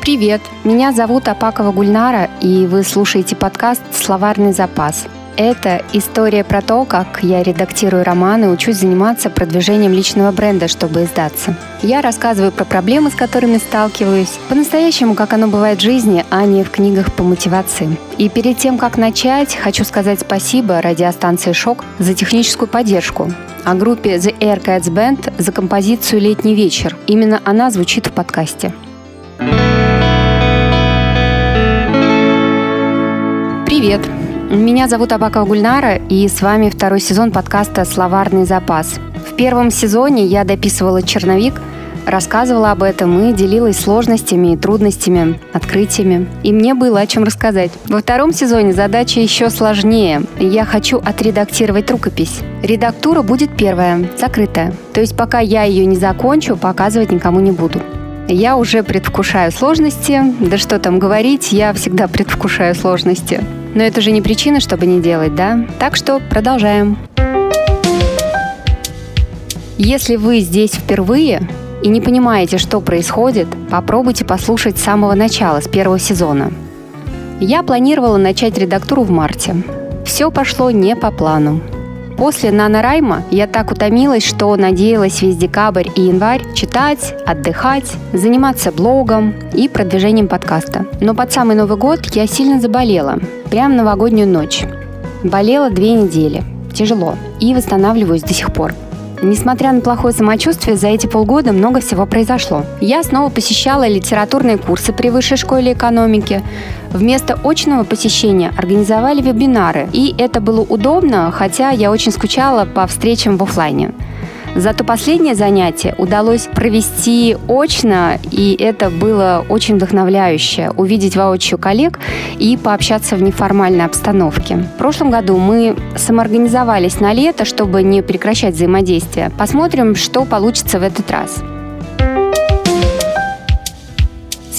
Привет, меня зовут Апакова Гульнара, и вы слушаете подкаст «Словарный запас». Это история про то, как я редактирую романы, учусь заниматься продвижением личного бренда, чтобы издаться. Я рассказываю про проблемы, с которыми сталкиваюсь, по-настоящему, как оно бывает в жизни, а не в книгах по мотивации. И перед тем, как начать, хочу сказать спасибо радиостанции «Шок» за техническую поддержку, а группе The Air Cats Band за композицию «Летний вечер». Именно она звучит в подкасте. Привет! Меня зовут Абакова Гульнара, и с вами второй сезон подкаста «Словарный запас». В первом сезоне я дописывала черновик, рассказывала об этом и делилась сложностями и трудностями, открытиями. И мне было о чем рассказать. Во втором сезоне задача еще сложнее. Я хочу отредактировать рукопись. Редактура будет первая, закрытая. То есть пока я ее не закончу, показывать никому не буду. Я уже предвкушаю сложности. Да что там говорить, я всегда предвкушаю сложности. Но это же не причина, чтобы не делать, да? Так что продолжаем. Если вы здесь впервые и не понимаете, что происходит, попробуйте послушать с самого начала, с первого сезона. Я планировала начать редактуру в марте. Все пошло не по плану. После «Нанорайма» я так утомилась, что надеялась весь декабрь и январь читать, отдыхать, заниматься блогом и продвижением подкаста. Но под самый Новый год я сильно заболела. Прям новогоднюю ночь. Болела две недели. Тяжело. И восстанавливаюсь до сих пор. Несмотря на плохое самочувствие, за эти полгода много всего произошло. Я снова посещала литературные курсы при Высшей школе экономики. Вместо очного посещения организовали вебинары. И это было удобно, хотя я очень скучала по встречам в офлайне. Зато последнее занятие удалось провести очно, и это было очень вдохновляюще. Увидеть воочию коллег и пообщаться в неформальной обстановке. В прошлом году мы самоорганизовались на лето, чтобы не прекращать взаимодействие. Посмотрим, что получится в этот раз.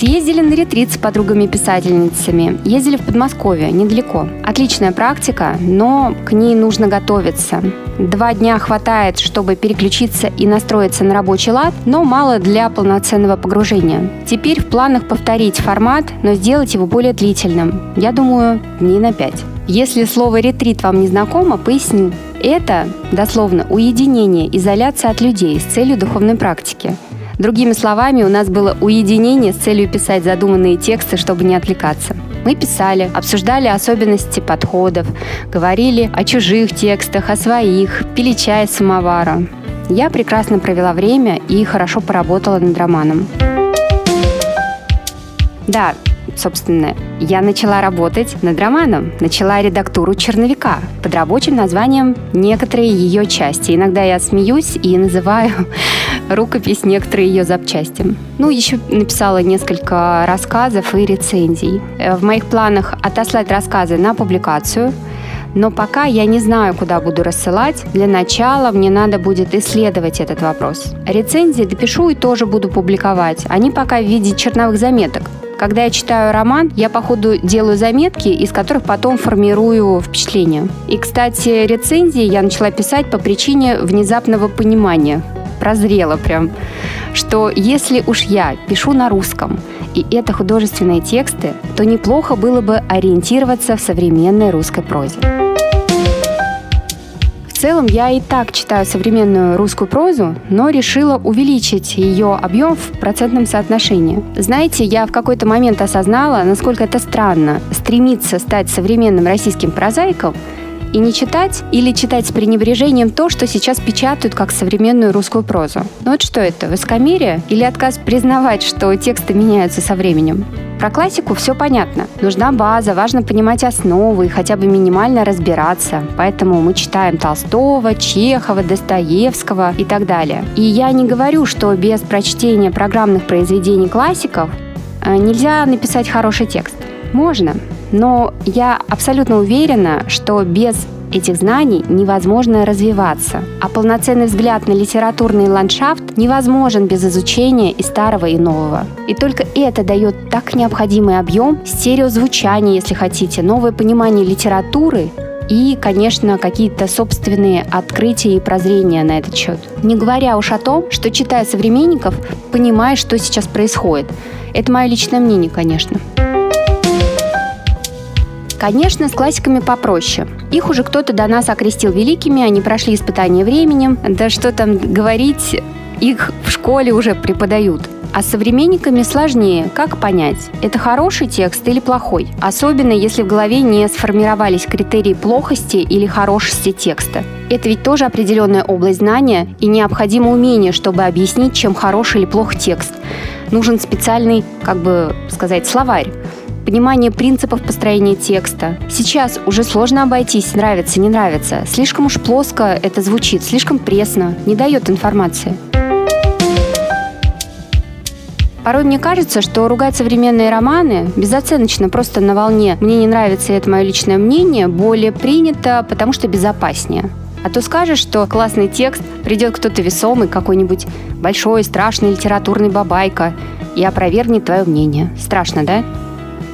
Съездили на ретрит с подругами-писательницами. Ездили в Подмосковье, недалеко. Отличная практика, но к ней нужно готовиться. Два дня хватает, чтобы переключиться и настроиться на рабочий лад, но мало для полноценного погружения. Теперь в планах повторить формат, но сделать его более длительным. Я думаю, дней на пять. Если слово «ретрит» вам не знакомо, поясню. Это, дословно, уединение, изоляция от людей с целью духовной практики. Другими словами, у нас было уединение с целью писать задуманные тексты, чтобы не отвлекаться. Мы писали, обсуждали особенности подходов, говорили о чужих текстах, о своих, пили чай с самовара. Я прекрасно провела время и хорошо поработала над романом. Да, собственно, я начала работать над романом, начала редактуру черновика под рабочим названием «Некоторые ее части». Иногда я смеюсь и называю рукопись некоторые ее запчасти. Ну, еще написала несколько рассказов и рецензий. Э, в моих планах отослать рассказы на публикацию – но пока я не знаю, куда буду рассылать. Для начала мне надо будет исследовать этот вопрос. Рецензии допишу и тоже буду публиковать. Они пока в виде черновых заметок. Когда я читаю роман, я по ходу делаю заметки, из которых потом формирую впечатление. И, кстати, рецензии я начала писать по причине внезапного понимания. Прозрела прям, что если уж я пишу на русском, и это художественные тексты, то неплохо было бы ориентироваться в современной русской прозе целом я и так читаю современную русскую прозу, но решила увеличить ее объем в процентном соотношении. Знаете, я в какой-то момент осознала, насколько это странно стремиться стать современным российским прозаиком и не читать или читать с пренебрежением то, что сейчас печатают как современную русскую прозу. Ну вот что это, высокомерие или отказ признавать, что тексты меняются со временем? Про классику все понятно. Нужна база, важно понимать основы и хотя бы минимально разбираться. Поэтому мы читаем Толстого, Чехова, Достоевского и так далее. И я не говорю, что без прочтения программных произведений классиков э, нельзя написать хороший текст. Можно, но я абсолютно уверена, что без этих знаний невозможно развиваться, а полноценный взгляд на литературный ландшафт невозможен без изучения и старого, и нового. И только это дает так необходимый объем стереозвучания, если хотите, новое понимание литературы и, конечно, какие-то собственные открытия и прозрения на этот счет. Не говоря уж о том, что, читая современников, понимаешь, что сейчас происходит. Это мое личное мнение, конечно. Конечно, с классиками попроще. Их уже кто-то до нас окрестил великими, они прошли испытания временем. Да что там говорить, их в школе уже преподают. А с современниками сложнее. Как понять, это хороший текст или плохой? Особенно, если в голове не сформировались критерии плохости или хорошести текста. Это ведь тоже определенная область знания и необходимо умение, чтобы объяснить, чем хороший или плох текст. Нужен специальный, как бы сказать, словарь понимание принципов построения текста. Сейчас уже сложно обойтись, нравится, не нравится. Слишком уж плоско это звучит, слишком пресно, не дает информации. Порой мне кажется, что ругать современные романы безоценочно, просто на волне «мне не нравится, это мое личное мнение» более принято, потому что безопаснее. А то скажешь, что классный текст, придет кто-то весомый, какой-нибудь большой, страшный литературный бабайка и опровергнет твое мнение. Страшно, да?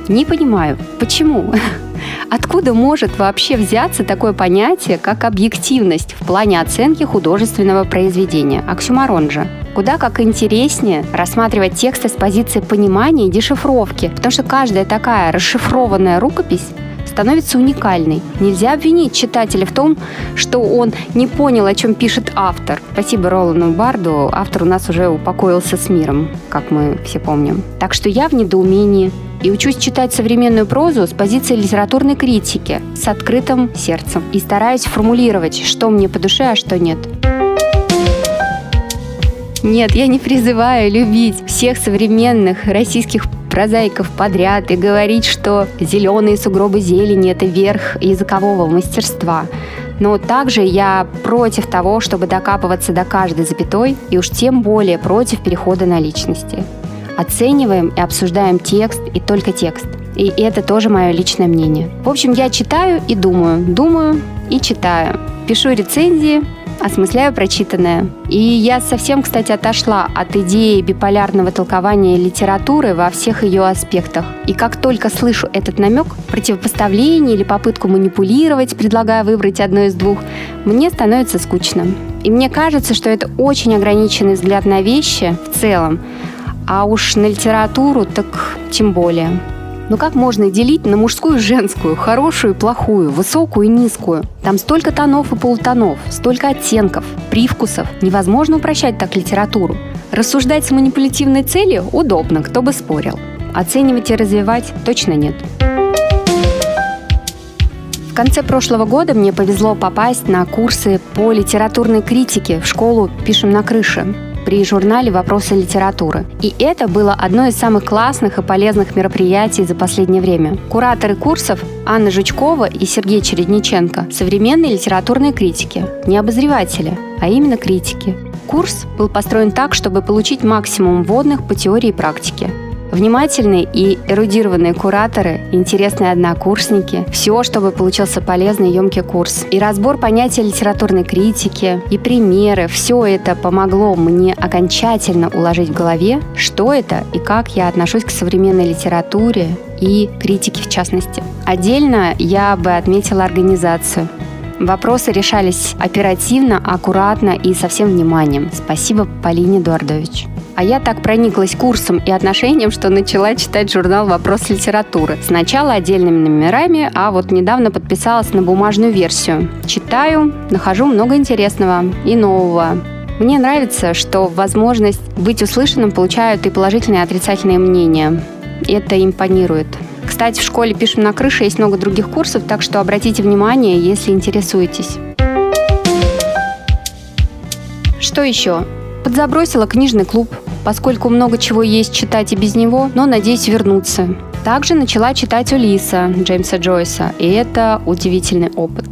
Не понимаю, почему? Откуда может вообще взяться такое понятие, как объективность в плане оценки художественного произведения? Оксюмарон же. Куда как интереснее рассматривать тексты с позиции понимания и дешифровки, потому что каждая такая расшифрованная рукопись становится уникальной. Нельзя обвинить читателя в том, что он не понял, о чем пишет автор. Спасибо Ролану Барду, автор у нас уже упокоился с миром, как мы все помним. Так что я в недоумении и учусь читать современную прозу с позиции литературной критики, с открытым сердцем. И стараюсь формулировать, что мне по душе, а что нет. Нет, я не призываю любить всех современных российских прозаиков подряд и говорить, что зеленые сугробы зелени – это верх языкового мастерства. Но также я против того, чтобы докапываться до каждой запятой, и уж тем более против перехода на личности. Оцениваем и обсуждаем текст и только текст. И это тоже мое личное мнение. В общем, я читаю и думаю, думаю и читаю. Пишу рецензии, осмысляю прочитанное. И я совсем, кстати, отошла от идеи биполярного толкования литературы во всех ее аспектах. И как только слышу этот намек, противопоставление или попытку манипулировать, предлагая выбрать одно из двух, мне становится скучно. И мне кажется, что это очень ограниченный взгляд на вещи в целом, а уж на литературу так тем более. Но как можно делить на мужскую и женскую, хорошую и плохую, высокую и низкую? Там столько тонов и полутонов, столько оттенков, привкусов. Невозможно упрощать так литературу. Рассуждать с манипулятивной целью удобно, кто бы спорил. Оценивать и развивать точно нет. В конце прошлого года мне повезло попасть на курсы по литературной критике в школу «Пишем на крыше» при журнале «Вопросы литературы». И это было одно из самых классных и полезных мероприятий за последнее время. Кураторы курсов Анна Жучкова и Сергей Чередниченко – современные литературные критики, не обозреватели, а именно критики. Курс был построен так, чтобы получить максимум вводных по теории и практике – Внимательные и эрудированные кураторы, интересные однокурсники. Все, чтобы получился полезный емкий курс. И разбор понятия литературной критики, и примеры. Все это помогло мне окончательно уложить в голове, что это и как я отношусь к современной литературе и критике в частности. Отдельно я бы отметила организацию. Вопросы решались оперативно, аккуратно и со всем вниманием. Спасибо, Полине Эдуардович. А я так прониклась курсом и отношением, что начала читать журнал «Вопрос литературы». Сначала отдельными номерами, а вот недавно подписалась на бумажную версию. Читаю, нахожу много интересного и нового. Мне нравится, что возможность быть услышанным получают и положительные и отрицательные мнения. Это импонирует. Кстати, в школе «Пишем на крыше» есть много других курсов, так что обратите внимание, если интересуетесь. Что еще? Подзабросила книжный клуб, поскольку много чего есть читать и без него, но надеюсь вернуться. Также начала читать Улиса Джеймса Джойса, и это удивительный опыт.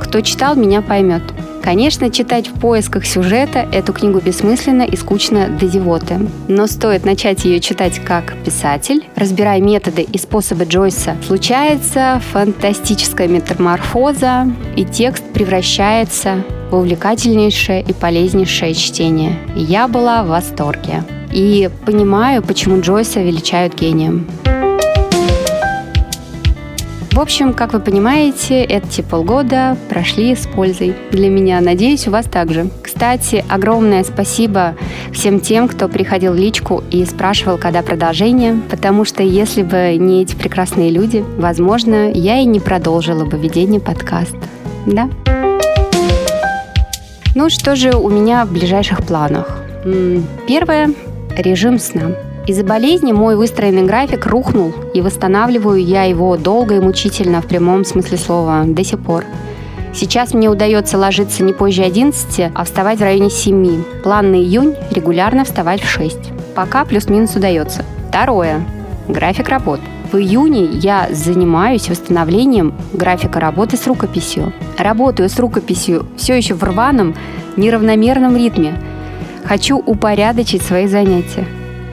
Кто читал, меня поймет. Конечно, читать в поисках сюжета эту книгу бессмысленно и скучно до зевоты. Но стоит начать ее читать как писатель, разбирая методы и способы Джойса, случается фантастическая метаморфоза, и текст превращается в увлекательнейшее и полезнейшее чтение. Я была в восторге. И понимаю, почему Джойса величают гением. В общем, как вы понимаете, эти полгода прошли с пользой для меня. Надеюсь, у вас также. Кстати, огромное спасибо всем тем, кто приходил в личку и спрашивал, когда продолжение, потому что если бы не эти прекрасные люди, возможно, я и не продолжила бы ведение подкаста. Да? Ну, что же у меня в ближайших планах? Первое – режим сна. Из-за болезни мой выстроенный график рухнул, и восстанавливаю я его долго и мучительно в прямом смысле слова до сих пор. Сейчас мне удается ложиться не позже 11, а вставать в районе 7. План на июнь – регулярно вставать в 6. Пока плюс-минус удается. Второе. График работ. В июне я занимаюсь восстановлением графика работы с рукописью. Работаю с рукописью все еще в рваном, неравномерном ритме. Хочу упорядочить свои занятия.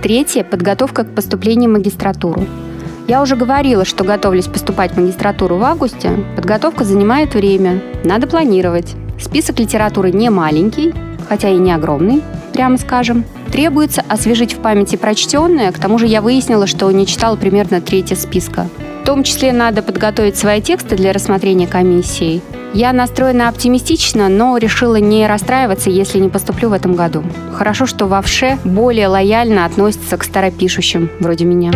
Третье – подготовка к поступлению в магистратуру. Я уже говорила, что готовлюсь поступать в магистратуру в августе. Подготовка занимает время, надо планировать. Список литературы не маленький, хотя и не огромный, прямо скажем. Требуется освежить в памяти прочтенное, к тому же я выяснила, что не читала примерно третье списка. В том числе надо подготовить свои тексты для рассмотрения комиссии. Я настроена оптимистично, но решила не расстраиваться, если не поступлю в этом году. Хорошо, что ВШЭ более лояльно относятся к старопишущим, вроде меня.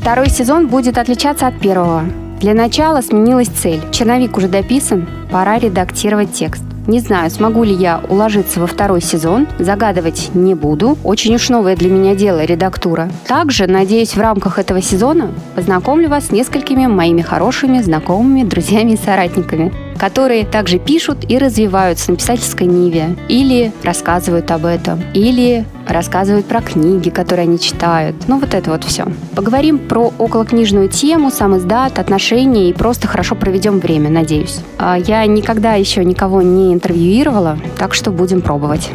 Второй сезон будет отличаться от первого. Для начала сменилась цель. Черновик уже дописан, пора редактировать текст. Не знаю, смогу ли я уложиться во второй сезон, загадывать не буду. Очень уж новое для меня дело редактура. Также, надеюсь, в рамках этого сезона познакомлю вас с несколькими моими хорошими знакомыми, друзьями и соратниками которые также пишут и развиваются на писательской ниве, или рассказывают об этом, или рассказывают про книги, которые они читают. Ну, вот это вот все. Поговорим про околокнижную тему, сам издат, отношения и просто хорошо проведем время, надеюсь. А я никогда еще никого не интервьюировала, так что будем пробовать.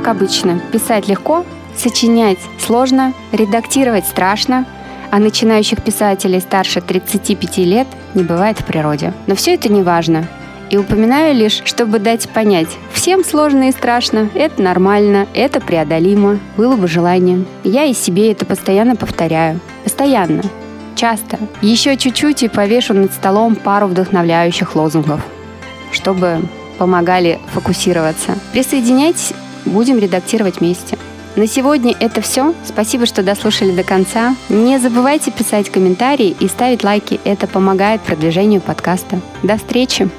Как обычно. Писать легко, сочинять сложно, редактировать страшно, а начинающих писателей старше 35 лет не бывает в природе. Но все это не важно. И упоминаю лишь, чтобы дать понять, всем сложно и страшно, это нормально, это преодолимо, было бы желание. Я и себе это постоянно повторяю. Постоянно. Часто. Еще чуть-чуть и повешу над столом пару вдохновляющих лозунгов, чтобы помогали фокусироваться. Присоединяйтесь будем редактировать вместе. На сегодня это все. Спасибо, что дослушали до конца. Не забывайте писать комментарии и ставить лайки. Это помогает продвижению подкаста. До встречи!